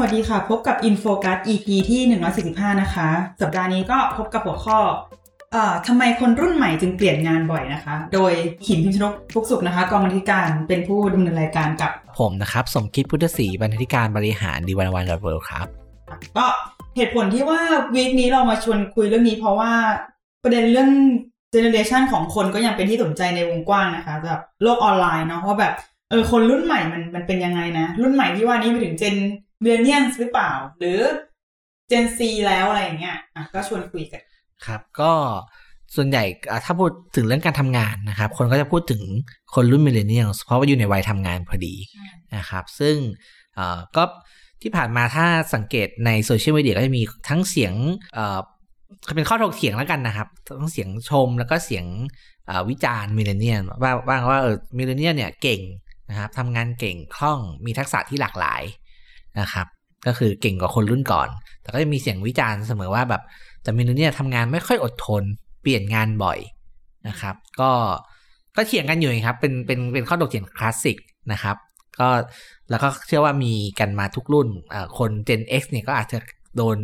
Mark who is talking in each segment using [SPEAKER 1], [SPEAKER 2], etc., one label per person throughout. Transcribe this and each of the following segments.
[SPEAKER 1] วั
[SPEAKER 2] สดีค่ะ พบกับ InFocus EP ที่ 145 นะคะ สัปดาห์นี้ก็พบกับหัวข้อเอ่อทำไมคนรุ่นใหม่จึงเปลี่ยนงานบ่อยนะคะ โดยขิมพิมชนกทุกสุขนะคะ กองบรรณาธิการเป็นผู้ดำเนินรายการกับ
[SPEAKER 3] ผมนะครับ สมคิดพุทธศรีบรรณาธิการบริหารดีวันวันดอทเวิครับ
[SPEAKER 2] ก็เหตุผลที่ว่าวีคนี้เรามาชวนคุยเรื่องนี้เพราะว่าประเด็นเรื่องเจเนเรชันของคนก็ยังเป็นที่สนใจในวงกว้างนะคะแบบโลกออนไลน์เนาะว่าแบบเออคนรุ่นใหม่มันมันเป็นยังไงนะ รุ่นใหม่ที่ว่านี้ไปถึงเจน เบียเนียนหรือเปล่า หรือ Gen Z แล้วอะไรอย่างเงี้ยอะก็ชวนคุยกัน
[SPEAKER 3] ครับ ก็ส่วนใหญ่อะถ้าพูดถึงเรื่องการทำงานนะครับ คนก็จะพูดถึงคนรุ่น millennial เพราะว่าอยู่ในวัยทำงานพอดีนะครับ ซึ่งเอ่อก็ที่ผ่านมาถ้าสังเกตในโซเชียลมีเดียก็จะมีทั้งเสียงเอ่อเป็นข้อถกเถียงแล้วกันนะครับทั้งเสียงชมแล้วก็เสียงเอ่อวิจารณ์ millennial ว่าว่าว่าเออ millennial เนี่ยเก่งนะครับทำงานเก่งคล่องมีทักษะที่หลากหลาย นะครับ ก็คือเก่งกว่าคนรุ่นก่อน แต่ก็จะมีเสียงวิจารณ์เสมอว่าแบบแต่ millennial ทำงานไม่ค่อยอดทน เปลี่ยนงานบ่อยนะครับ ก็ก็เถียงกันอยู่ครับ เป็นเป็นเป็นข้อถกเถียงคลาสสิกนะครับ ก็แล้วก็เชื่อว่ามีกันมาทุกรุ่นคน Gen X เนี่ยก็อาจจะโดน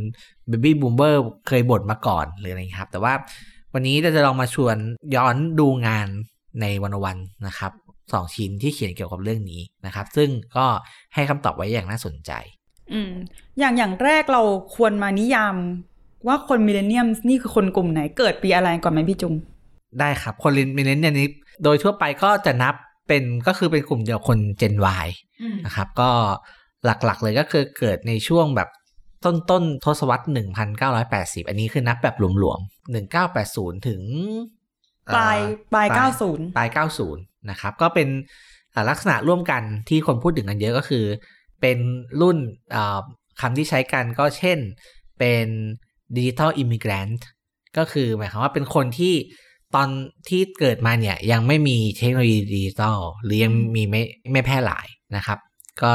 [SPEAKER 3] Baby Boomer เคยบ่นมาก่อนหรืออะไรครับ แต่ว่าวันนี้เราจะลองมาชวนย้อนดูงานใน One-O-One นะครับ สองชิ้นที่เขียนเกี่ยวกับเรื่องนี้นะครับ ซึ่งก็ให้คำตอบไว้อย่างน่าสนใจ
[SPEAKER 2] อืมอย่างอย่างแรกเราควรมานิยามว่าคน millennial นี่คือคนกลุ่มไหนเกิดปีอะไรก่อนไหมพี่จุง
[SPEAKER 3] ได้ครับคน millennial นี้ โดยทั่วไปก็จะนับเป็นก็คือเป็นกลุ่มเดียวคน Gen Y นะครับ ก็หลักๆเลยก็คือเกิดในช่วงแบบต้นต้นทศวรรษ 1980 อันนี้คือนับแบบหลวมๆ 1980 ถึงเอ่อ
[SPEAKER 2] ปลายปลาย
[SPEAKER 3] ปลาย
[SPEAKER 2] 90
[SPEAKER 3] ปลาย 90 นะครับ ก็เป็นลักษณะร่วมกันที่คนพูดถึงกันเยอะก็คือ เป็นรุ่นคำที่ใช้กันก็เช่นเป็นดิจิทัลอิมิเกรนต์ก็คือหมายความว่าเป็นคนที่ตอนที่เกิดมาเนี่ยยังไม่มีเทคโนโลยีดิจิตอลหรือยังมีไม่ไม่แพร่หลายนะครับ ก็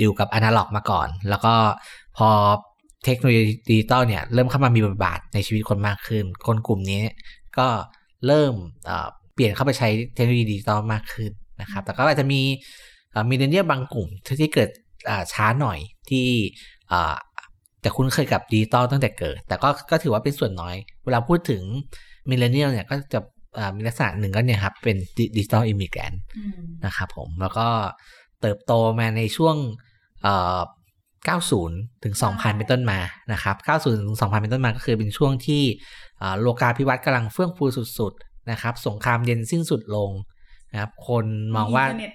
[SPEAKER 3] อยู่กับอนาล็อกมาก่อน แล้วก็พอเทคโนโลยีดิจิตอลเนี่ยเริ่มเข้ามามีบทบาทในชีวิตคนมากขึ้น คนกลุ่มนี้ก็เริ่ม เปลี่ยนเข้าไปใช้เทคโนโลยีดิจิตอลมากขึ้นนะครับ แต่ก็อาจจะมี millennial บางกลุ่มที่เกิดอ่าช้าหน่อยที่อ่าจะคุ้นเคยกับดิจิตอลตั้งแต่เกิด แต่ก็ก็ถือว่าเป็นส่วนน้อย เวลาพูดถึง millennial เนี่ยก็จะอ่ามีลักษณะหนึ่งก็เนี่ยครับ เป็น digital immigrant นะครับผมแล้วก็เติบโตมาในช่วงเอ่อ90 ถึง 2000 เป็นต้นมานะครับ 90 ถึง 2000 เป็นต้นมาก็คือเป็นช่วงที่อ่าโลกาภิวัตน์กำลังเฟื่องฟูสุดๆ นะครับ สงครามเย็นสิ้นสุดลงนะครับ คนมองว่า
[SPEAKER 2] อินเทอร์เน็ต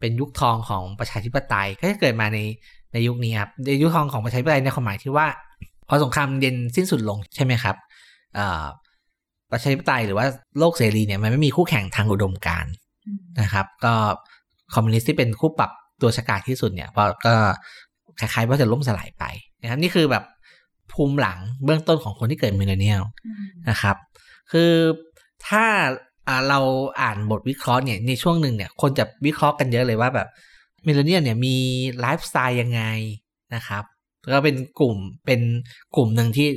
[SPEAKER 3] เป็นยุคทองของประชาธิปไตยก็จะเกิดมาในในยุคนี้ครับในยุคทองของประชาธิปไตยในความหมายที่ว่า พอสงครามเย็นสิ้นสุดลงใช่ไหมครับอ่าประชาธิปไตยหรือว่าโลกเสรีเนี่ยมันไม่มีคู่แข่งทางอุดมการณ์นะครับ ก็คอมมิวนิสต์ที่เป็นคู่ปรับตัวฉกาจที่สุดเนี่ยพอก็คล้ายๆว่าจะล่มสลายไปนะครับนี่คือแบบภูมิหลังเบื้องต้นของคนที่เกิด millennial นะครับ คือ ถ้าเราอ่านบทวิเคราะห์เนี่ยในช่วงหนึ่งเนี่ยคนจะวิเคราะห์กันเยอะเลยว่าแบบ millennial เนี่ยมีไลฟ์สไตล์ยังไงนะครับก็เป็นกลุ่มเป็นกลุ่มหนึ่งที่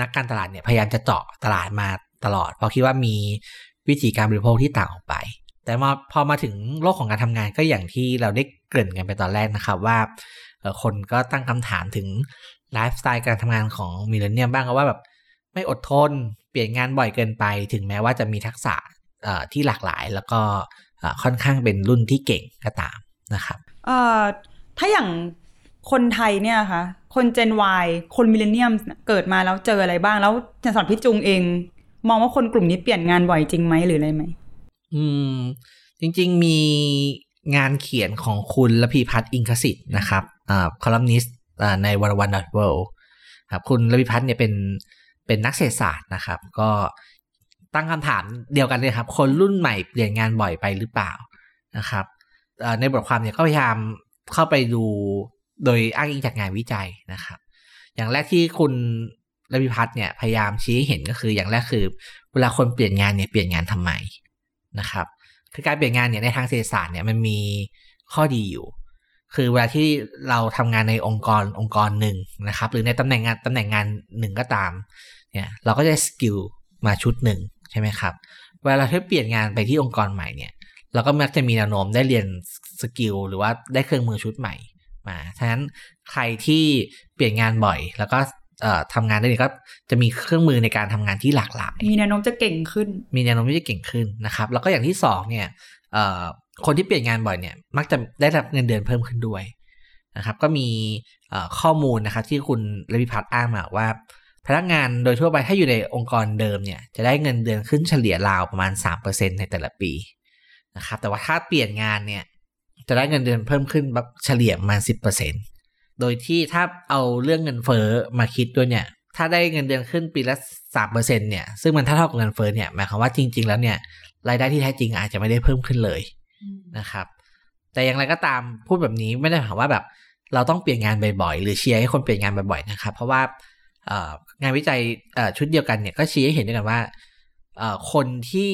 [SPEAKER 3] นักการตลาดเนี่ยพยายามจะเจาะตลาดมาตลอด เพราะคิดว่ามีวิธีการบริโภคที่ต่างออกไป แต่มาพอมาถึงโลกของการทำงานก็อย่างที่เราได้เกริ่นกันไปตอนแรกนะครับว่าคนก็ตั้งคำถามถึงไลฟ์สไตล์การทำงานของมิเลเนียมบ้างว่าแบบไม่อดทน ปลี่ยนงานบ่อยเกินไป ถึงแม้ว่าจะมีทักษะเอ่อที่หลากหลาย แล้วก็เอ่อค่อนข้างเป็นรุ่นที่เก่งก็ตามนะครับ
[SPEAKER 2] เอ่อถ้าอย่างคนไทยเนี่ยค่ะ คน Gen Y คนมิเลเนียมเกิดมาแล้วเจออะไรบ้าง แล้วจะสอนพี่จุงเอง มองว่าคนกลุ่มนี้เปลี่ยนงานบ่อยจริงไหมหรืออะไรไหม
[SPEAKER 3] อืม จริง ๆ มีงานเขียนของคุณละพีพัฒน์อิงคสิทธิ์นะครับอ่าคอลัมนิสต์อ่าในวันวันดอทเวครับคุณละพีพัฒน์เนี่ยเป็น เป็นนักเศรษฐศาสตร์นะครับ ก็ตั้งคำถามเดียวกันเลยครับ คนรุ่นใหม่เปลี่ยนงานบ่อยไปหรือเปล่านะครับในบทความเนี่ยก็พยายามเข้าไปดูโดยอ้างอิงจากงานวิจัยนะครับ อย่างแรกที่คุณระพิพัฒน์เนี่ยพยายามชี้ให้เห็นก็คืออย่างแรกคือ เวลาคนเปลี่ยนงานเนี่ยเปลี่ยนงานทำไมนะครับคือการเปลี่ยนงานเนี่ยในทางเศรษฐศาสตร์เนี่ยมันมีข้อดีอยู่ คือเวลาที่เราทำงานในองค์กรองค์กรหนึ่งนะครับ หรือในตำแหน่งงานตำแหน่งงานหนึ่งก็ตาม เนี่ยเราก็จะ skill มาชุดหนึ่งใช่ไหมครับ เวลาเราที่เปลี่ยนงานไปที่องค์กรใหม่เนี่ยเราก็มักจะมีแนวโน้มได้เรียน skill หรือว่าได้เครื่องมือชุดใหม่มาฉะนั้นใครที่เปลี่ยนงานบ่อย แล้วก็เอ่อทำงานได้ดีก็จะมีเครื่องมือในการทำงานที่หลากหลาย
[SPEAKER 2] มีแนวโน้มจะเก่งขึ้น
[SPEAKER 3] มีแนวโน้มที่จะเก่งขึ้นนะครับ แล้วก็อย่างที่สองเนี่ยเอ่อคนที่เปลี่ยนงานบ่อยเนี่ย มักจะได้รับเงินเดือนเพิ่มขึ้นด้วยนะครับ ก็มีเอ่อข้อมูลนะครับที่คุณระพิพัฒน์อ้างมาว่า พนักงานโดยทั่วไปถ้าอยู่ในองค์กรเดิมเนี่ยจะได้เงินเดือนขึ้นเฉลี่ยราวประมาณ 3%ในแต่ละปีนะครับแต่ว่าถ้าเปลี่ยนงานเนี่ยจะได้เงินเดือนเพิ่มขึ้นแบบเฉลี่ยประมาณ 10%โดยที่ถ้าเอาเรื่องเงินเฟ้อมาคิดด้วยเนี่ยถ้าได้เงินเดือนขึ้นปีละสามเปอร์เซ็นเนี่ยซึ่งมันถ้าเท่ากับเงินเฟ้อเนี่ยหมายความว่าจริง ๆ แล้วเนี่ยรายได้ที่แท้จริงอาจจะไม่ได้เพิ่มขึ้นเลยนะครับแต่อย่างไรก็ตามพูดแบบนี้ไม่ได้หมายว่าแบบเราต้องเปลี่ยนงานบ่อยๆ หรือเชียร์ให้คนเปลี่ยนงานบ่อยๆนะครับ เพราะว่า งานวิจัยชุดเดียวกันเนี่ยก็ชี้ให้เห็นด้วยกันว่าคนที่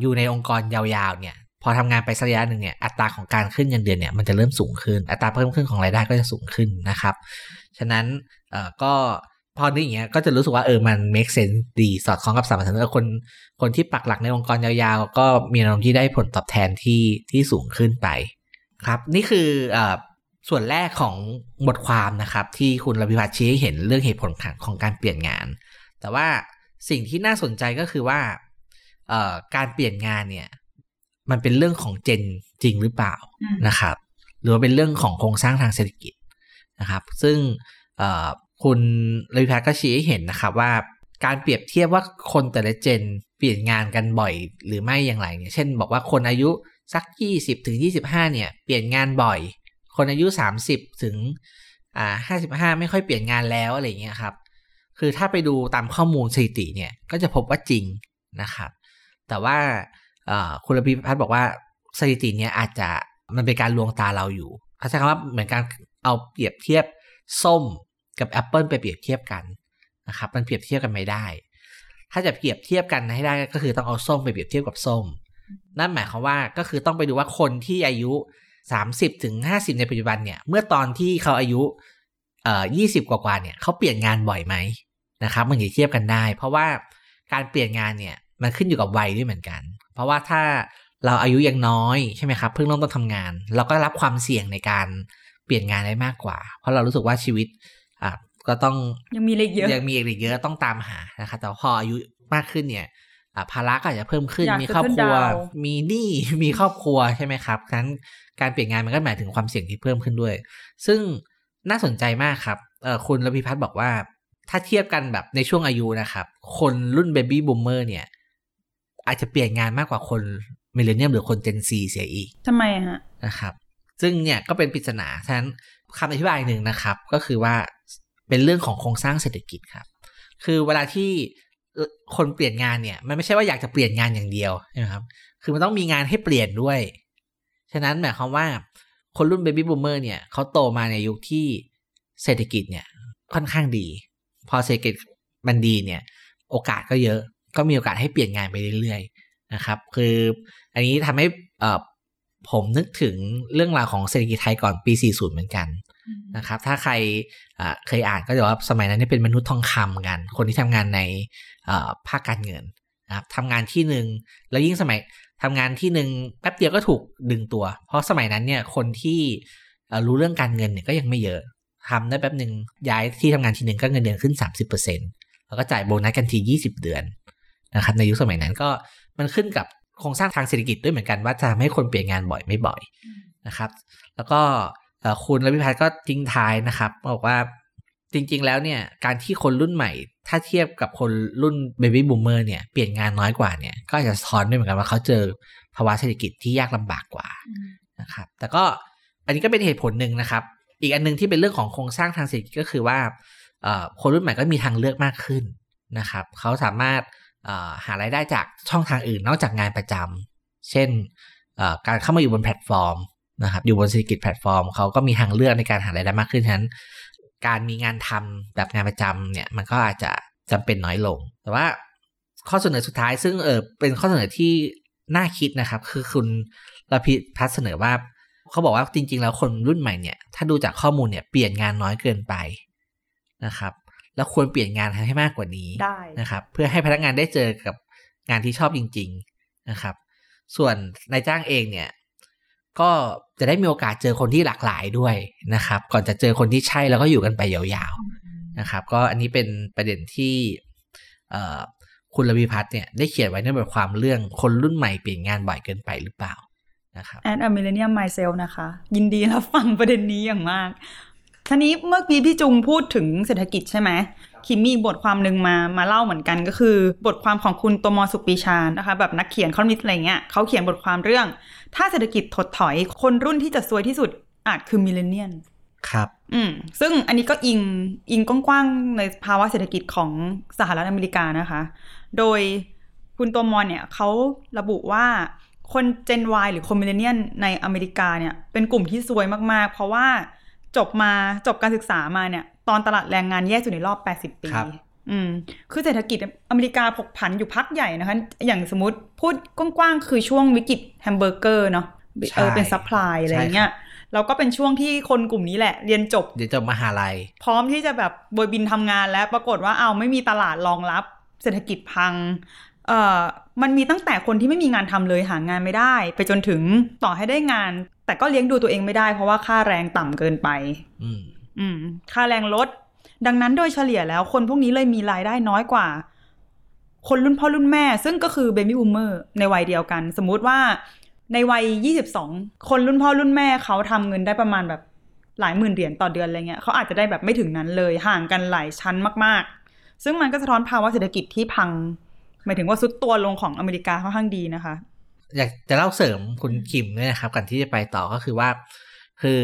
[SPEAKER 3] อยู่ในองค์กรยาวๆ เนี่ย พอทำงานไปสักระยะหนึ่งเนี่ยอัตราของการขึ้นเงินเดือนเนี่ยมันจะเริ่มสูงขึ้น อัตราเพิ่มขึ้นของรายได้ก็จะสูงขึ้นนะครับ ฉะนั้นก็พอนึกอย่างเงี้ยก็จะรู้สึกว่าเออมัน make sense ดีสอดคล้องกับสามพันธ์คนคนที่ปักหลักในองค์กรยาวๆ ก็มีแนวโน้มที่ได้ผลตอบแทนที่ที่สูงขึ้นไป ครับ นี่คืออ ส่วนแรกของบทความนะครับ ที่คุณรพิพัฒน์ชี้ให้เห็นเรื่องเหตุผลของการเปลี่ยนงาน แต่ว่าสิ่งที่น่าสนใจก็คือว่าเอ่อการเปลี่ยนงานเนี่ย มันเป็นเรื่องของเจนจริงหรือเปล่า
[SPEAKER 2] อืม
[SPEAKER 3] นะครับ หรือว่าเป็นเรื่องของโครงสร้างทางเศรษฐกิจนะครับ ซึ่งเอ่อคุณรพิพัฒน์ก็ชี้ให้เห็นนะครับว่าการเปรียบเทียบว่าคนแต่ละเจนเปลี่ยนงานกันบ่อยหรือไม่อย่างไรเนี่ย เช่น บอกว่าคนอายุสัก 20ถึง25 เนี่ย เปลี่ยนงานบ่อย คนอายุ 30 ถึงอ่า55ไม่ค่อยเปลี่ยนงานแล้วอะไรเงี้ยครับ คือถ้าไปดูตามข้อมูลสถิติเนี่ยก็จะพบว่าจริงนะครับ แต่ว่าคุณระพิพัฒน์บอกว่าสถิติเนี้ยอาจจะมันเป็นการลวงตาเราอยู่เขาใช้คำว่าเหมือนการเอาเปรียบเทียบส้มกับแอปเปิลไปเปรียบเทียบกันนะครับ มันเปรียบเทียบกันไม่ได้ ถ้าจะเปรียบเทียบกันให้ได้ก็คือต้องเอาส้มไปเปรียบเทียบกับส้ม นั่นหมายความว่าก็คือต้องไปดูว่าคนที่อายุ 30ถึง50 ในปัจจุบันเนี่ย เมื่อตอนที่เขาอายุเอ่อ20 กว่าๆเนี่ยเขาเปลี่ยนงานบ่อยไหมนะครับมันจะเทียบกันได้ เพราะว่าการเปลี่ยนงานเนี่ยมันขึ้นอยู่กับวัยด้วยเหมือนกัน เพราะว่าถ้าเราอายุยังน้อยใช่ไหมครับเพิ่งเริ่มต้นทำงาน เราก็รับความเสี่ยงในการเปลี่ยนงานได้มากกว่า เพราะเรารู้สึกว่าชีวิตอะก็ต้อง
[SPEAKER 2] ยังมีเล็กเยอะ
[SPEAKER 3] ยังมีอีกเยอะต้องตามหานะครับแต่พออายุมากขึ้นเนี่ยอะภาระก็อาจจะเพิ่มขึ้น
[SPEAKER 2] อยาก
[SPEAKER 3] มีครอบครัว
[SPEAKER 2] settle down
[SPEAKER 3] มีหนี้มีครอบครัวใช่ไหมครับฉะนั้น การเปลี่ยนงานมันก็หมายถึงความเสี่ยงที่เพิ่มขึ้นด้วย ซึ่งน่าสนใจมากครับเอ่อคุณรพิพัฒน์บอกว่า ถ้าเทียบกันแบบในช่วงอายุนะครับ คนรุ่น baby boomer เนี่ย อาจจะเปลี่ยนงานมากกว่าคน millennial หรือคน Gen Z เสียอีก
[SPEAKER 2] ทำไมอะฮะ
[SPEAKER 3] นะครับ ซึ่งเนี่ยก็เป็นปริศนาฉะนั้นคำอธิบายหนึ่งนะครับ ก็คือว่าเป็นเรื่องของโครงสร้างเศรษฐกิจครับ คือเวลาที่เอ่อคนเปลี่ยนงานเนี่ย มันไม่ใช่ว่าอยากจะเปลี่ยนงานอย่างเดียวใช่ไหมครับ คือมันต้องมีงานให้เปลี่ยนด้วย ฉะนั้นหมายความว่าคนรุ่น baby boomer เนี่ยเขาโตมาในยุคที่เศรษฐกิจเนี่ยค่อนข้างดี พอเศรษฐกิจมันดีเนี่ย โอกาสก็เยอะก็มีโอกาสให้เปลี่ยนงานไปเรื่อยๆนะครับ คืออันนี้ทำให้ผมนึกถึงเรื่องราวของเศรษฐกิจไทยก่อนปี 40 เหมือนกันนะครับ ถ้าใครเคยอ่านก็จะว่าสมัยนั้นเป็นมนุษย์ทองคำกัน คนที่ทำงานในภาคการเงินนะครับทำงานที่หนึ่งแล้วยิ่งสมัย ทำงานที่หนึ่งแป๊บเดียวก็ถูกดึงตัว เพราะสมัยนั้นเนี่ยคนที่รู้เรื่องการเงินเนี่ยก็ยังไม่เยอะทำได้แป๊บหนึ่งย้ายที่ทำงานทีหนึ่งก็เงินเดือนขึ้น 30%แล้วก็จ่ายโบนัสกันที 20 เดือนนะครับในยุคสมัยนั้นก็มันขึ้นกับโครงสร้างทางเศรษฐกิจด้วยเหมือนกันว่าจะทำให้คนเปลี่ยนงานบ่อยไม่บ่อยนะครับ แล้วก็คุณรพีพัฒน์ก็ทิ้งท้ายนะครับบอกว่าจริง ๆ แล้วเนี่ยการที่คนรุ่นใหม่ ถ้าเทียบกับคนรุ่น baby boomer เนี่ยเปลี่ยนงานน้อยกว่าเนี่ยก็อาจจะสะท้อนด้วยเหมือนกันว่าเขาเจอภาวะเศรษฐกิจที่ยากลำบากกว่านะครับแต่ก็อันนี้ก็เป็นเหตุผลหนึ่งนะครับ อีกอันหนึงที่เป็นเรื่องของโครงสร้างทางเศรษฐกิจก็คือว่าเอ่อคนรุ่นใหม่ก็มีทางเลือกมากขึ้นนะครับเขาสามารถเอ่อหารายได้จากช่องทางอื่นนอกจากงานประจำเช่นเอ่อการเข้ามาอยู่บนแพลตฟอร์มนะครับอยู่บนเศรษฐกิจแพลตฟอร์มเขาก็มีทางเลือกในการหารายได้มากขึ้นฉะนั้น การมีงานทำแบบงานประจำเนี่ยมันก็อาจจะจำเป็นน้อยลง แต่ว่าข้อเสนอสุดท้ายซึ่งเออเป็นข้อเสนอที่น่าคิดนะครับ คือคุณรพิพัฒน์เสนอว่าเขาบอกว่าจริง ๆ แล้วคนรุ่นใหม่เนี่ย ถ้าดูจากข้อมูลเนี่ยเปลี่ยนงานน้อยเกินไปนะครับ แล้วควรเปลี่ยนงานให้มากกว่านี้
[SPEAKER 2] ได้
[SPEAKER 3] นะครับ เพื่อให้พนักงานได้เจอกับงานที่ชอบจริง ๆนะครับ ส่วนนายจ้างเองเนี่ย ก็จะได้มีโอกาสเจอคนที่หลากหลายด้วยนะครับ ก่อนจะเจอคนที่ใช่แล้วก็อยู่กันไปยาวๆนะครับ ก็อันนี้เป็นประเด็นที่เอ่อคุณรพีพัฒน์เนี่ยได้เขียนไว้ในบทความเรื่องคนรุ่นใหม่เปลี่ยนงานบ่อยเกินไปหรือเปล่านะครับ
[SPEAKER 2] แอนอ m มิเลเนียมไมเซลนะคะ ยินดีรับฟังประเด็นนี้อย่างมากทีนี้เมื่อกี้พี่จุงพูดถึงเศรษฐกิจใช่ไหม คิมมีบทความหนึ่งมามาเล่าเหมือนกันก็คือ บทความของคุณโตมร ศุขปรีชานะคะ แบบนักเขียนคอลัมนิสต์อะไรเงี้ยเขาเขียนบทความเรื่อง ถ้าเศรษฐกิจถดถอยคนรุ่นที่จะซวยที่สุดอาจคือ millennial
[SPEAKER 3] ครับ
[SPEAKER 2] อืม ซึ่งอันนี้ก็อิงอิงกว้างๆในภาวะเศรษฐกิจของสหรัฐอเมริกานะคะ โดยคุณตัวมอนเนี่ยเขาระบุว่าคน Gen Y หรือคน millennial ในอเมริกาเนี่ยเป็นกลุ่มที่ซวยมากๆ เพราะว่าจบมาจบการศึกษามาเนี่ย ตอนตลาดแรงงานแย่สุดในรอบ 80 ปี
[SPEAKER 3] ครับ
[SPEAKER 2] อืมคือเศรษฐกิจอเมริกาผกผันอยู่พักใหญ่นะคะ อย่างสมมติพูดกว้างๆ คือช่วงวิกฤตแฮมเบอร์เกอร์เนาะเออเป็น subprime อะไรเงี้ยแล้วก็เป็นช่วงที่คนกลุ่มนี้แหละ เรียนจบ
[SPEAKER 3] เดี๋ยวจากมหาลัย
[SPEAKER 2] พร้อมที่จะแบบโบยบินทำงานแล้วปรากฏว่าเอาไม่มีตลาดรองรับ เศรษฐกิจพังเอ่อมันมีตั้งแต่คนที่ไม่มีงานทำเลยหางานไม่ได้ ไปจนถึงต่อให้ได้งาน แต่ก็เลี้ยงดูตัวเองไม่ได้ เพราะว่าค่าแรงต่ำเกินไป
[SPEAKER 3] อืม
[SPEAKER 2] ค่าแรงลด ดังนั้นโดยเฉลี่ยแล้ว คนพวกนี้เลยมีรายได้น้อยกว่า คนรุ่นพ่อรุ่นแม่ ซึ่งก็คือ baby boomer ในวัยเดียวกัน สมมุติว่าในวัย 22 คนรุ่นพ่อรุ่นแม่เขาทำเงินได้ประมาณแบบหลายหมื่นเหรียญต่อเดือนอะไรเงี้ยเขาอาจจะได้แบบไม่ถึงนั้นเลยห่างกันหลายชั้นมาก ๆ ซึ่งมันก็สะท้อนภาวะเศรษฐกิจที่พังหมายถึงว่าทรุดตัวลงของอเมริกาค่อนข้างดีนะคะ
[SPEAKER 3] อยากจะเล่าเสริมคุณขิมด้วยนะครับก่อนที่จะไปต่อก็คือว่า คือ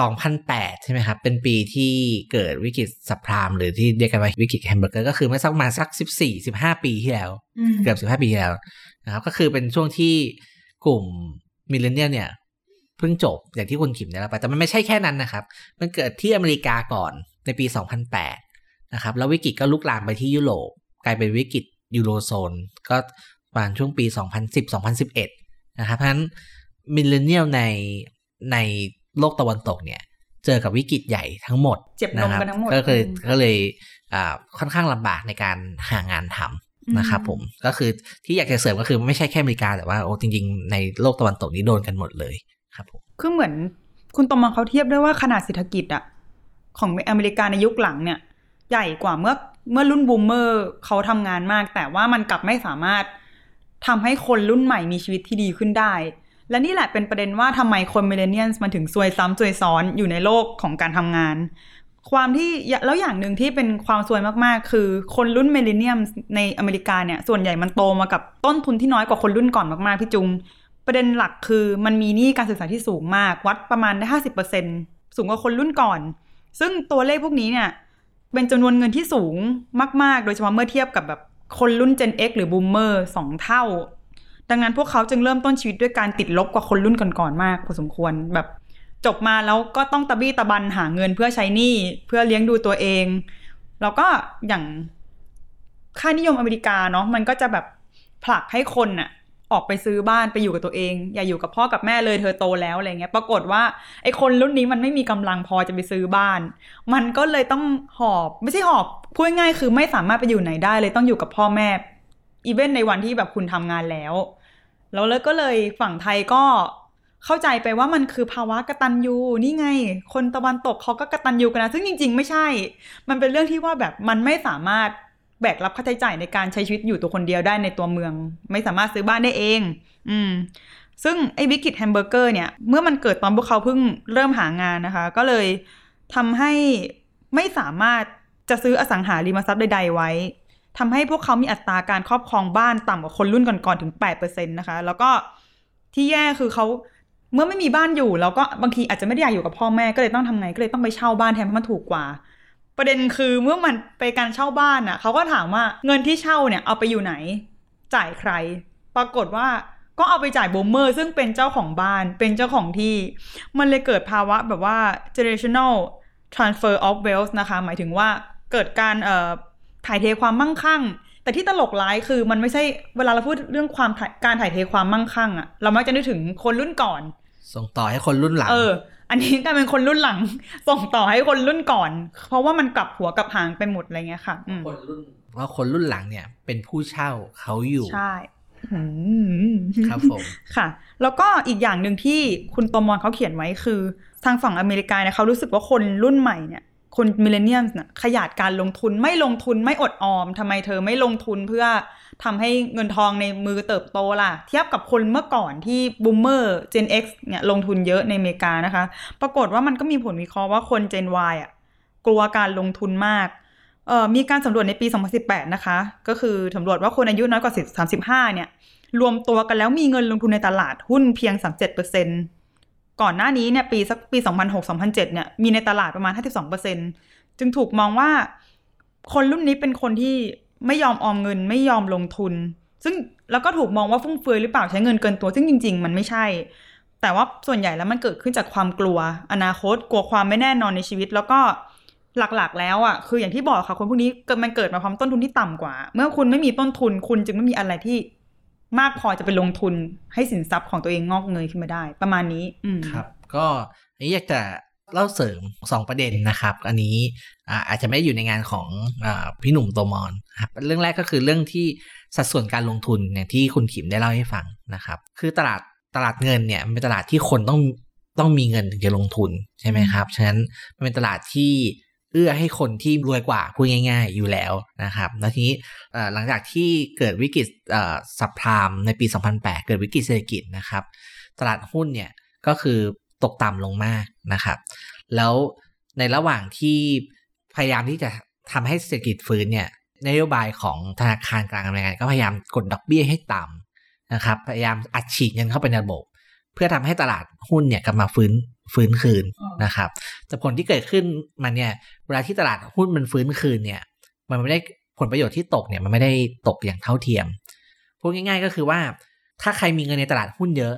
[SPEAKER 3] 2008 ใช่ไหมครับ เป็นปีที่เกิดวิกฤต subprime หรือที่เรียกกันว่าวิกฤตแฮมเบอร์เกอร์ก็คือเมื่อสักประมาณสัก 14 15 ปีที่แล้ว เกือบ 15 ปีที่แล้วนะครับก็คือเป็นช่วงที่กลุ่ม millennial เนี่ยเพิ่งจบอย่างที่คุณขิมได้เล่าไป แต่มันไม่ใช่แค่นั้นนะครับ มันเกิดที่อเมริกาก่อนในปี 2008 นะครับ แล้ววิกฤตก็ลุกลามไปที่ยุโรปกลายเป็นวิกฤตยูโรโซนก็ประมาณช่วงปี 2010-2011 นะครับเพราะฉะนั้น millennial ในใน โลกตะวันตกเนี่ย เจอกับวิกฤตใหญ่ทั้งหมด
[SPEAKER 2] เจ็บหนักกันทั้งหมด
[SPEAKER 3] ก็เลย
[SPEAKER 2] อืม
[SPEAKER 3] ก็เลยอ่าค่อนข้างลำบากในการหางานทำนะครับผมก็คือที่อยากจะเสริมก็คือไม่ใช่แค่อเมริกาแต่ว่าโอ้จริง ๆ ในโลกตะวันตกนี้โดนกันหมดเลยครับผม
[SPEAKER 2] คือเหมือนคุณตมองเขาเทียบด้วยว่าขนาดเศรษฐกิจอะของอเมริกาในยุคหลังเนี่ย ใหญ่กว่าเมื่อเมื่อรุ่น boomer เขาทำงานมาก แต่ว่ามันกลับไม่สามารถทำให้คนรุ่นใหม่มีชีวิตที่ดีขึ้นได้ และนี่แหละเป็นประเด็นว่าทำไมคน millennial มันถึงซวยซ้ำซวยซ้อนอยู่ในโลกของการทำงาน ความที่แล้วอย่างหนึ่งที่เป็นความซวยมากๆ คือคนรุ่นมิเลเนียมในอเมริกาเนี่ย ส่วนใหญ่มันโตมากับต้นทุนที่น้อยกว่าคนรุ่นก่อนมากๆพี่จุง ประเด็นหลักคือมันมีหนี้การศึกษาที่สูงมาก วัดประมาณได้ห้าสิบเปอร์เซ็นสูงกว่าคนรุ่นก่อน ซึ่งตัวเลขพวกนี้เนี่ยเป็นจำนวนเงินที่สูงมาก ๆ โดยเฉพาะเมื่อเทียบกับแบบคนรุ่น Gen X หรือ Boomer สองเท่า ดังนั้นพวกเขาจึงเริ่มต้นชีวิตด้วยการติดลบกว่าคนรุ่นก่อนๆมากพอสมควรแบบจบมาแล้วก็ต้องตะบี้ตะบันหาเงินเพื่อใช้หนี้เพื่อเลี้ยงดูตัวเอง แล้วก็อย่างค่านิยมอเมริกาเนาะมันก็จะแบบผลักให้คนน่ะออกไปซื้อบ้านไปอยู่กับตัวเอง อย่าอยู่กับพ่อกับแม่เลยเธอโตแล้วอะไรเงี้ย ปรากฏว่าไอ้คนรุ่นนี้มันไม่มีกำลังพอจะไปซื้อบ้าน มันก็เลยต้องหอบไม่ใช่หอบพูดง่ายคือไม่สามารถไปอยู่ไหนได้เลยต้องอยู่กับพ่อแม่อีเวนในวันที่แบบคุณทำงานแล้ว แล้วเลยก็เลยฝั่งไทยก็เข้าใจไปว่ามันคือภาวะกะตัญญูนี่ไง คนตะวันตกเขาก็กะตัญญูกันนะซึ่งจริง ๆ ไม่ใช่ มันเป็นเรื่องที่ว่าแบบมันไม่สามารถแบกรับค่าใช้จ่ายในการใช้ชีวิตอยู่ตัวคนเดียวได้ในตัวเมือง ไม่สามารถซื้อบ้านได้เอง อืม ซึ่งไอ้วิกฤตแฮมเบอร์เกอร์เนี่ย เมื่อมันเกิดตอนพวกเขาเพิ่งเริ่มหางานนะคะ ก็เลยทำให้ไม่สามารถจะซื้ออสังหาริมทรัพย์ใดๆไว้ ทำให้พวกเขามีอัตราการครอบครองบ้านต่ำกว่าคนรุ่นก่อนๆถึง8%นะคะ แล้วก็ที่แย่คือเขาเมื่อไม่มีบ้านอยู่ แล้วก็บางทีอาจจะไม่ได้อยากอยู่กับพ่อแม่ก็เลยต้องทำไงก็เลยต้องไปเช่าบ้านแทนเพราะมันถูกกว่า ประเด็นคือเมื่อมันไปการเช่าบ้านอะเขาก็ถามว่าเงินที่เช่าเนี่ยเอาไปอยู่ไหน จ่ายใคร ปรากฏว่าก็เอาไปจ่ายบูมเมอร์ซึ่งเป็นเจ้าของบ้านเป็นเจ้าของที่ มันเลยเกิดภาวะแบบว่า generational transfer of wealth นะคะ หมายถึงว่าเกิดการเอ่อ ถ่ายเทความมั่งคั่ง แต่ที่ตลกร้ายคือมันไม่ใช่เวลาเราพูดเรื่องความถ่ายการถ่ายเทความมั่งคั่งอะเรามักจะนึกถึงคนรุ่นก่อน
[SPEAKER 3] ส่งต่อให้คนรุ่นหลัง
[SPEAKER 2] เออ อันนี้กลายเป็นคนรุ่นหลัง ส่งต่อให้คนรุ่นก่อน เพราะว่ามันกลับหัวกลับหางไปหมดอะไรเงี้ยค่ะอืม
[SPEAKER 3] คนรุ่นเพราะคนรุ่นหลังเนี่ย เป็นผู้เช่าเขาอยู่
[SPEAKER 2] ใช่อืม
[SPEAKER 3] ครับผม
[SPEAKER 2] ค่ะ แล้วก็อีกอย่างหนึ่งที่คุณโตมอนเขาเขียนไว้คือ ทางฝั่งอเมริกาเนี่ยเขารู้สึกว่าคนรุ่นใหม่เนี่ย คนมิเลเนียมเนี่ยขยาดการลงทุนไม่ลงทุนไม่อดออมทำไมเธอไม่ลงทุนเพื่อทำให้เงินทองในมือเติบโตล่ะ เทียบกับคนเมื่อก่อนที่บูมเมอร์ Gen X เนี่ยลงทุนเยอะในอเมริกานะคะ ปรากฏว่ามันก็มีผลวิเคราะห์ว่าคน Gen Y อะกลัวการลงทุนมากเอ่อมีการสำรวจในปี 2018 นะคะ ก็คือสำรวจว่าคนอายุน้อยกว่า 35 เนี่ย รวมตัวกันแล้วมีเงินลงทุนในตลาดหุ้นเพียง 37% ก่อนหน้านี้เนี่ยปีสักปี 2006-2007เนี่ยมีในตลาดประมาณ 52%จึงถูกมองว่าคนรุ่นนี้เป็นคนที่ไม่ยอมออมเงินไม่ยอมลงทุน ซึ่งแล้วก็ถูกมองว่าฟุ่มเฟือยหรือเปล่าใช้เงินเกินตัว ซึ่งจริง ๆ มันไม่ใช่ แต่ว่าส่วนใหญ่แล้วมันเกิดขึ้นจากความกลัว อนาคตกลัวความไม่แน่นอนในชีวิต แล้วก็หลักๆ แล้วอะคืออย่างที่บอกค่ะคนพวกนี้เกิดมันเกิดมาพร้อมต้นทุนที่ต่ำกว่า เมื่อคุณไม่มีต้นทุนคุณจึงไม่มีอะไรที่ มากพอจะไปลงทุนให้สินทรัพย์ของตัวเองงอกเงยขึ้นมาได้ ประมาณนี้อื
[SPEAKER 3] ครับ ก็อันนี้อยากจะเล่าเสริมสองประเด็นนะครับ อันนี้อาจจะไม่ได้อยู่ในงานของอพี่หนุ่มโตมอนครับเรื่องแรกก็คือเรื่องที่สัดส่วนการลงทุนเนี่ยที่คุณขิมได้เล่าให้ฟังนะครับ คือตลาดตลาดเงินเนี่ยมันเป็นตลาดที่คนต้องต้องมีเงินถึงจะลงทุนใช่ไหมครับ ฉะนั้นมันเป็นตลาดที่ เอื้อให้คนที่รวยกว่าพูดง่าย ๆ อยู่แล้วนะครับแล้วทีนี้หลังจากที่เกิดวิกฤตสับพรามในปี 2008 เกิดวิกฤตเศรษฐกิจนะครับ ตลาดหุ้นเนี่ยก็คือตกต่ำลงมากนะครับ แล้วในระหว่างที่พยายามที่จะทำให้เศรษฐกิจฟื้นเนี่ยนโยบายของธนาคารกลางอเมริกันก็พยายามกดดอกเบี้ยให้ต่ำนะครับ พยายามอัดฉีดเงินเข้าไปในระบบ เพื่อทำให้ตลาดหุ้นเนี่ยกลับมาฟื้นฟื้นคืนนะครับ แต่ผลที่เกิดขึ้นมันเนี่ยเวลาที่ตลาดหุ้นมันฟื้นคืนเนี่ย มันไม่ได้ผลประโยชน์ที่ตกเนี่ยมันไม่ได้ตกอย่างเท่าเทียมพูดง่าย ๆ ก็คือว่า ถ้าใครมีเงินในตลาดหุ้นเยอะ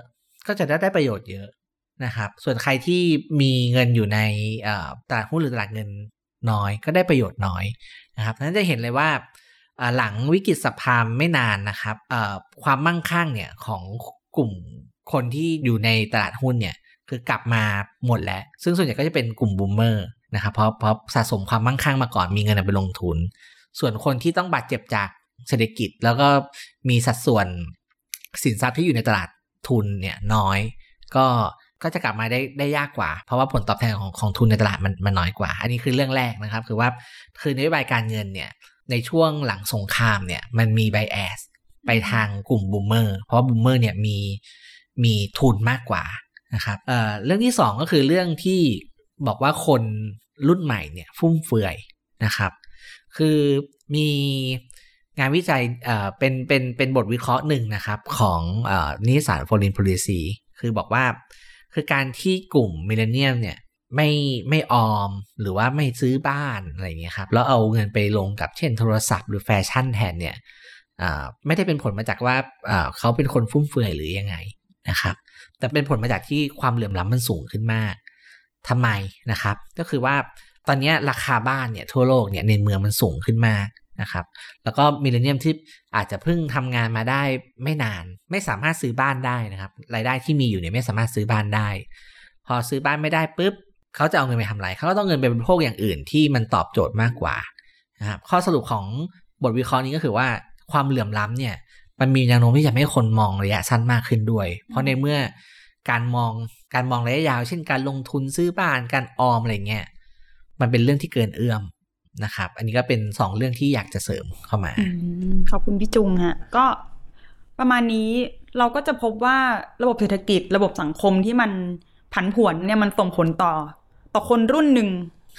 [SPEAKER 3] ก็จะได้ได้ประโยชน์เยอะนะครับ ส่วนใครที่มีเงินอยู่ในเอ่อตลาดหุ้นหรือตลาดเงินน้อย ก็ได้ประโยชน์น้อยนะครับนั้นจะเห็นเลยว่าอ่าหลังวิกฤตสัพพามไม่นานนะครับเอ่อความมั่งคั่งเนี่ยของกลุ่ม คนที่อยู่ในตลาดหุ้นเนี่ยคือกลับมาหมดแล้ว ซึ่งส่วนใหญ่ก็จะเป็นกลุ่ม boomer นะครับเพราะเพราะสะสมความมั่งคั่งมาก่อนมีเงินไปลงทุน ส่วนคนที่ต้องบาดเจ็บจากเศรษฐกิจแล้วก็มีสัดส่วนสินทรัพย์ที่อยู่ในตลาดทุนเนี่ยน้อย ก็ก็จะกลับมาได้ได้ยากกว่า เพราะว่าผลตอบแทนของของทุนในตลาดมันมันน้อยกว่า อันนี้คือเรื่องแรกนะครับ คือว่าคือนโยบายการเงินเนี่ยในช่วงหลังสงครามเนี่ยมันมี biasไปทางกลุ่ม boomer เพราะ boomer เนี่ยมี มีทุนมากกว่านะครับเเรื่องที่สองก็คือเรื่องที่บอกว่าคนรุ่นใหม่เนี่ยฟุ่มเฟือยนะครับ คือมีงานวิจัยเเป็นเป็นเป็นบทวิเคราะห์หนึ่งนะครับของนิตยสาร Foreign Policy คือบอกว่า คือการที่กลุ่ม millennial เนี่ยไม่ไม่ออมหรือว่าไม่ซื้อบ้านอะไรอย่างเงี้ยครับแล้วเอาเงินไปลงกับเช่นโทรศัพท์หรือแฟชั่นแทนเนี่ยไม่ได้เป็นผลมาจากว่าเขาเป็นคนฟุ่มเฟือยหรือยังไง นะครับ แต่เป็นผลมาจากที่ความเหลื่อมล้ำมันสูงขึ้นมากทำไมนะครับ ก็คือว่าตอนนี้ราคาบ้านเนี่ยทั่วโลกเนี่ยในเมืองมันสูงขึ้นมากนะครับ แล้วก็มิเลเนียมที่อาจจะเพิ่งทำงานมาได้ไม่นาน ไม่สามารถซื้อบ้านได้นะครับ รายได้ที่มีอยู่เนี่ยไม่สามารถซื้อบ้านได้ พอซื้อบ้านไม่ได้ปุ๊บเขาจะเอาเงินไปทำอะไรเขาก็ต้องเงินไปบริโภคอย่างอื่นที่มันตอบโจทย์มากกว่านะครับข้อสรุปของบทวิเคราะห์นี้ก็คือว่าความเหลื่อมล้ำเนี่ย มันมีแนวโน้มที่จะให้คนมองระยะสั้นมากขึ้นด้วย เพราะในเมื่อการมองการมองระยะยาว เช่นการลงทุนซื้อบ้านการออมอะไรเงี้ยมันเป็นเรื่องที่เกินเอื้อมนะครับ อันนี้ก็เป็นสองเรื่องที่อยากจะเสริมเข้ามา
[SPEAKER 2] อืมขอบคุณพี่จุงฮะก็ประมาณนี้เราก็จะพบว่าระบบเศรษฐกิจระบบสังคมที่มันผันผวนเนี่ยมันส่งผลต่อ ต่อคนรุ่นหนึ่ง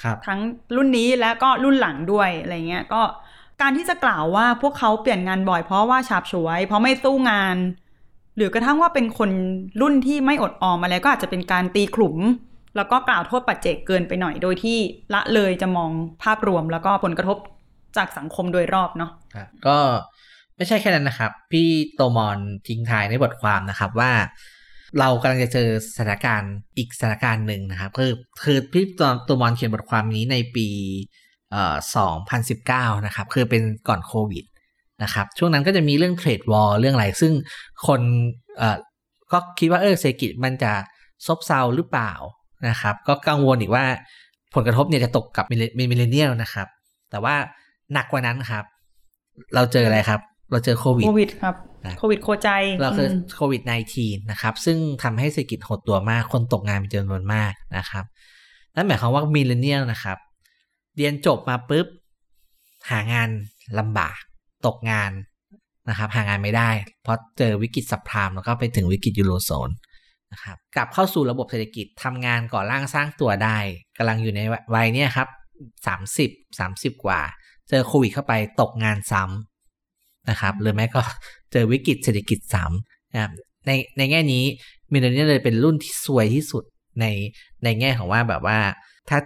[SPEAKER 3] ครับ
[SPEAKER 2] ทั้งรุ่นนี้และก็รุ่นหลังด้วยอะไรเงี้ยก็ การที่จะกล่าวว่าพวกเขาเปลี่ยนงานบ่อยเพราะว่าฉาบฉวย เพราะไม่สู้งาน หรือกระทั่งว่าเป็นคนรุ่นที่ไม่อดออมอะไรก็อาจจะเป็นการตีขลุ่มแล้วก็กล่าวโทษปัจเจกเกินไปหน่อย โดยที่ละเลยจะมองภาพรวมแล้วก็ผลกระทบจากสังคมโดยรอบเนาะ
[SPEAKER 3] ก็ไม่ใช่แค่นั้นนะครับ พี่โตมอนทิ้งท้ายในบทความนะครับว่า เรากำลังจะเจอสถานการณ์อีกสถานการณ์หนึ่งนะครับ คือคือพี่ตัวตัวมอนเขียนบทความนี้ในปี 2019 นะครับ คือเป็นก่อนโควิดนะครับ ช่วงนั้นก็จะมีเรื่อง trade war เรื่องอะไร ซึ่งคนเอ่อก็คิดว่าเออเศรษฐกิจมันจะซบเซาหรือเปล่านะครับ ก็กังวลอีกว่าผลกระทบเนี่ยจะตกกับ millennial นะครับ แต่ว่าหนักกว่านั้นครับ เราเจออะไรครับ เราเจอโควิด
[SPEAKER 2] โควิดครับ
[SPEAKER 3] นะ
[SPEAKER 2] โควิดโคใจ
[SPEAKER 3] เราคือ
[SPEAKER 2] ม
[SPEAKER 3] โควิด -19 นะครับ ซึ่งทำให้เศรษฐกิจหดตัวมาก คนตกงานเป็นจำนวนมากนะครับ นั่นหมายความว่ามิเลเนียลนะครับ เรียนจบมาปุ๊บ หางานลำบาก ตกงานนะครับ หางานไม่ได้ เพราะเจอวิกฤตสับพามแล้วก็ไปถึงวิกฤตยูโรโซนนะครับกลับเข้าสู่ระบบเศรษฐกิจทำงานก่อร่างสร้างตัวได้กำลังอยู่ในวัยเนี่ยครับสามสิบสามสิบกว่า เจอโควิดเข้าไปตกงานซ้ำนะครับหรือแม้ก็เจอวิกฤตเศรษฐกิจซ้ำนะครับในในแง่นี้มิเลเนียลเลยเป็นรุ่นที่ซวยที่สุดในในแง่ของว่าแบบว่าถ้า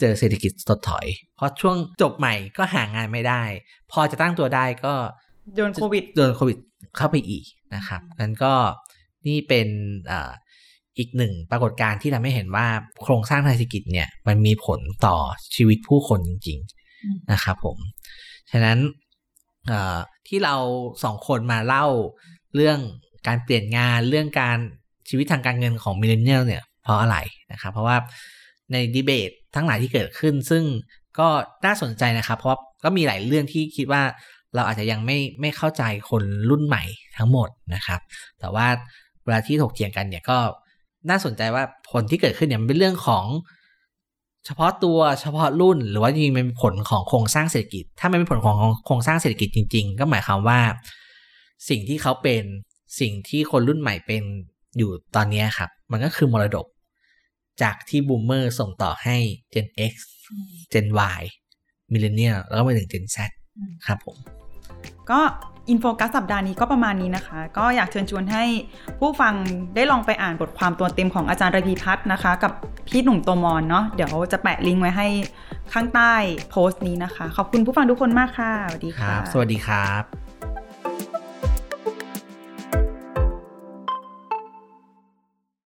[SPEAKER 3] เจอเศรษฐกิจถดถอยเพราะช่วงจบใหม่ก็หางานไม่ได้ พอจะตั้งตัวได้ก็
[SPEAKER 2] โดนโควิด
[SPEAKER 3] โดนโควิดเข้าไปอีกนะครับนั้นก็นี่เป็นอ่าอีกหนึ่งปรากฏการณ์ที่ทำให้เห็นว่าโครงสร้างทางเศรษฐกิจเนี่ยมันมีผลต่อชีวิตผู้คนจริง
[SPEAKER 2] อืม
[SPEAKER 3] ๆนะครับผม ฉะนั้นเอ่อที่เราสองคนมาเล่าเรื่องการเปลี่ยนงานเรื่องการชีวิตทางการเงินของมิเลเนียลเนี่ยเพราะอะไรนะครับ เพราะว่า ในดีเบตทั้งหลายที่เกิดขึ้น ซึ่งก็น่าสนใจนะครับ เพราะก็มีหลายเรื่องที่คิดว่าเราอาจจะยังไม่ไม่เข้าใจคนรุ่นใหม่ทั้งหมดนะครับ แต่ว่าเวลาที่ถกเถียงกันเนี่ยก็น่าสนใจว่าผลที่เกิดขึ้นเนี่ยมันเป็นเรื่องของเฉพาะตัวเฉพาะรุ่น หรือว่าจริงๆมันเป็นผลของโครงสร้างเศรษฐกิจ ถ้ามันเป็นผลของโครงสร้างเศรษฐกิจจริง ๆ ก็หมายความว่า สิ่งที่เขาเป็นสิ่งที่คนรุ่นใหม่เป็นอยู่ตอนนี้ครับ มันก็คือมรดก จากที่บูมเมอร์ส่งต่อให้ Gen X Gen Y Millennial แล้วก็มาถึง Gen Z ครับผม
[SPEAKER 2] ก็อินโฟกัสสัปดาห์นี้ก็ประมาณนี้นะคะ ก็อยากเชิญชวนให้ผู้ฟังได้ลองไปอ่านบทความตัวเต็มของอาจารย์ระพีพัฒน์นะคะ กับพี่หนุ่มโตมอนเนาะเดี๋ยวจะแปะลิงก์ไว้ให้ข้างใต้โพสต์นี้นะคะ ขอบคุณผู้ฟังทุกคนมากค่ะ สวัสดี
[SPEAKER 3] ค
[SPEAKER 2] ค่ะ
[SPEAKER 3] รับสวัสดีครับ